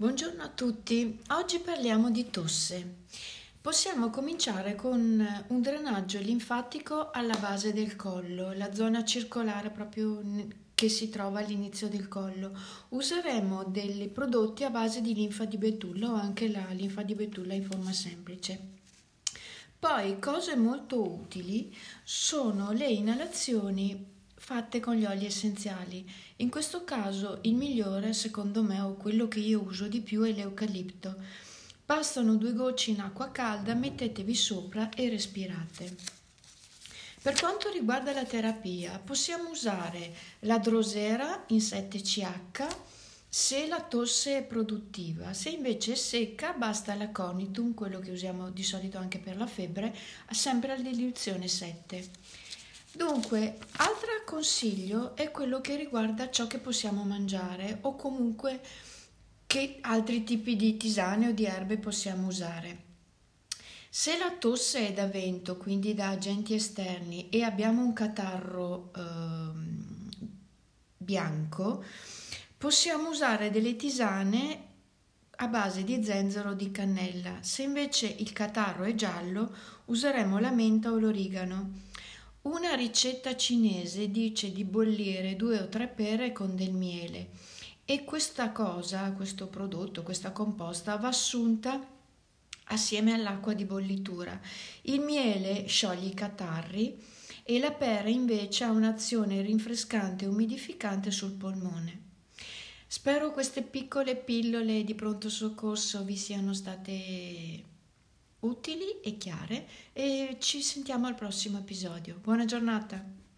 Buongiorno a tutti, oggi parliamo di tosse. Possiamo cominciare con un drenaggio linfatico alla base del collo, la zona circolare proprio che si trova all'inizio del collo. Useremo dei prodotti a base di linfa di betulla o anche la linfa di betulla in forma semplice. Poi cose molto utili sono le inalazioni fatte con gli oli essenziali. In questo caso il migliore, secondo me, o quello che io uso di più è l'eucalipto. Bastano due gocce in acqua calda, mettetevi sopra e respirate. Per quanto riguarda la terapia, possiamo usare la drosera in 7CH se la tosse è produttiva, se invece è secca basta l'aconitum, quello che usiamo di solito anche per la febbre, sempre a diluizione 7. Dunque, altro consiglio è quello che riguarda ciò che possiamo mangiare o comunque che altri tipi di tisane o di erbe possiamo usare. Se la tosse è da vento, quindi da agenti esterni, e abbiamo un catarro eh, bianco, possiamo usare delle tisane a base di zenzero o di cannella. Se invece il catarro è giallo, useremo la menta o l'origano. Una ricetta cinese dice di bollire due o tre pere con del miele e questa cosa, questo prodotto, questa composta va assunta assieme all'acqua di bollitura. Il miele scioglie i catarri e la pera invece ha un'azione rinfrescante e umidificante sul polmone. Spero queste piccole pillole di pronto soccorso vi siano state utili e chiare e ci sentiamo al prossimo episodio. Buona giornata!